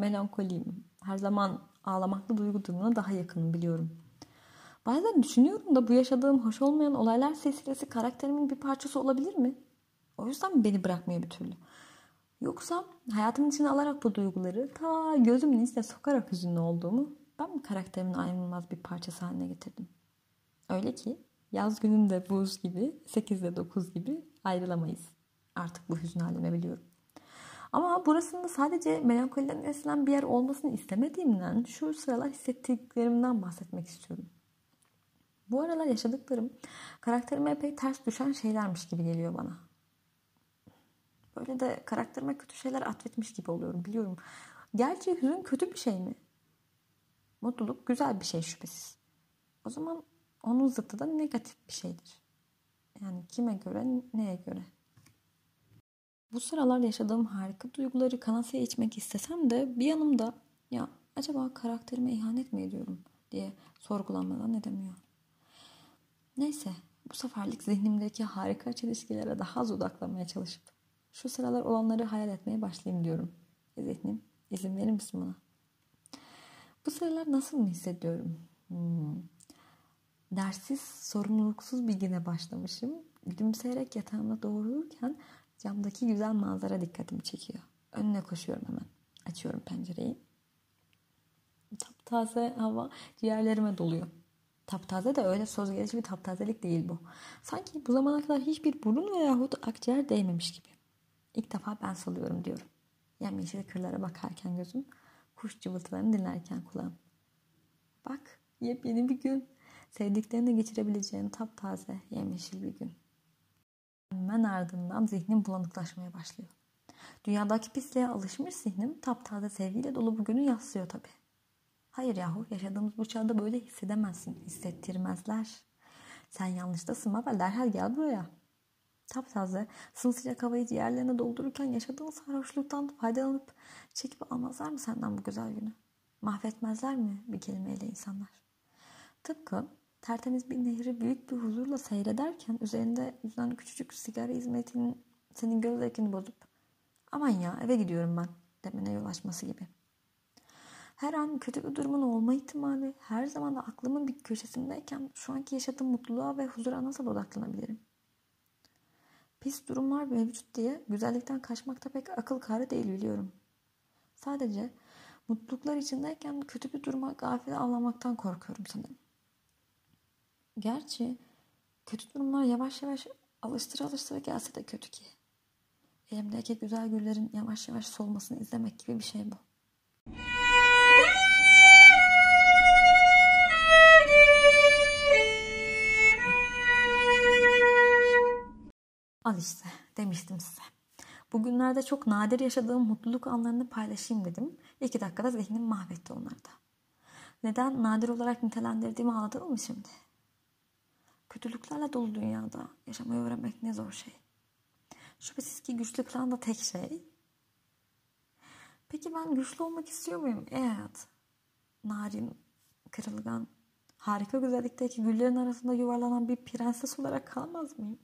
melankoliyim. Her zaman ağlamaklı duygu durumuna daha yakınım biliyorum. Bazen düşünüyorum da bu yaşadığım hoş olmayan olaylar silsilesi karakterimin bir parçası olabilir mi? O yüzden beni bırakmıyor bir türlü? Yoksa hayatımın içine alarak bu duyguları ta gözümün içine sokarak hüzünlü olduğumu ben mi karakterimin ayrılmaz bir parçası haline getirdim? Öyle ki yaz gününde buz gibi, 8'de 9 gibi ayrılamayız. Artık bu hüzün halime biliyorum. Ama burasında sadece melankoliden eslenen bir yer olmasını istemediğimden şu sıralar hissettiklerimden bahsetmek istiyorum. Bu aralar yaşadıklarım karakterime epey ters düşen şeylermiş gibi geliyor bana. Böyle de karakterime kötü şeyler atfetmiş gibi oluyorum biliyorum. Gerçi hüzün kötü bir şey mi? Mutluluk güzel bir şey şüphesiz. O zaman onun zıttı da negatif bir şeydir. Yani kime göre, neye göre? Bu sıralar yaşadığım harika duyguları kanasaya içmek istesem de bir yanımda ya acaba karakterime ihanet mi ediyorum diye sorgulanmadan edemiyor. Neyse bu seferlik zihnimdeki harika çelişkilere daha az odaklanmaya çalışıp şu sıralar olanları hayal etmeye başlayayım diyorum. E zihnim izin verir misin buna? Bu sıralar nasıl mı hissediyorum? Hmm. Dersiz, sorumluluksuz bir güne başlamışım. Gülümseyerek yatağımda doğrulurken camdaki güzel manzara dikkatimi çekiyor. Önüne koşuyorum hemen. Açıyorum pencereyi. Taptaze hava ciğerlerime doluyor. Taptaze de öyle söz gelişi bir taptazelik değil bu. Sanki bu zamana kadar hiçbir burun veyahut akciğer değmemiş gibi. İlk defa ben salıyorum diyorum. Yemyeşil kırlara bakarken gözüm, kuş cıvıltılarını dinlerken kulağım. Bak yepyeni bir gün. Sevdiklerini geçirebileceğin taptaze yemyeşil bir gün. Hemen ardından zihnim bulanıklaşmaya başlıyor. Dünyadaki pisliğe alışmış zihnim taptaze sevgiyle dolu bu günü yaslıyor tabii. Hayır yahu yaşadığımız bu çağda böyle hissedemezsin. Hissettirmezler. Sen yanlıştasın baba derhal gel buraya. Taptaze sımsıcak havayı ciğerlerine doldururken yaşadığın sarhoşluktan faydalanıp çekip almazlar mı senden bu güzel günü? Mahvetmezler mi bir kelimeyle insanlar? Tıpkı tertemiz bir nehri büyük bir huzurla seyrederken üzerinde yüzden küçücük sigara hizmetinin senin göz zevkini bozup aman ya eve gidiyorum ben demene yol açması gibi. Her an kötü bir durumun olma ihtimali her zaman da aklımın bir köşesindeyken şu anki yaşadığım mutluluğa ve huzura nasıl odaklanabilirim? Pis durumlar mevcut diye güzellikten kaçmakta pek akıl kârı değil biliyorum. Sadece mutluluklar içindeyken kötü bir duruma gafil avlamaktan korkuyorum sanırım. Gerçi kötü durumlar yavaş yavaş alıştıra alıştıra gelse de kötü ki. Elimdeki güzel güllerin yavaş yavaş solmasını izlemek gibi bir şey bu. Al işte demiştim size. Bugünlerde çok nadir yaşadığım mutluluk anlarını paylaşayım dedim. İki dakikada zihnim mahvetti onları da. Neden nadir olarak nitelendirdiğimi anladın mı şimdi? Kötülüklerle dolu dünyada yaşamayı öğrenmek ne zor şey. Şüphesiz ki güçlü kılan da tek şey. Peki ben güçlü olmak istiyor muyum? E hayat. Narin, kırılgan, harika güzellikteki güllerin arasında yuvarlanan bir prenses olarak kalmaz mıyım?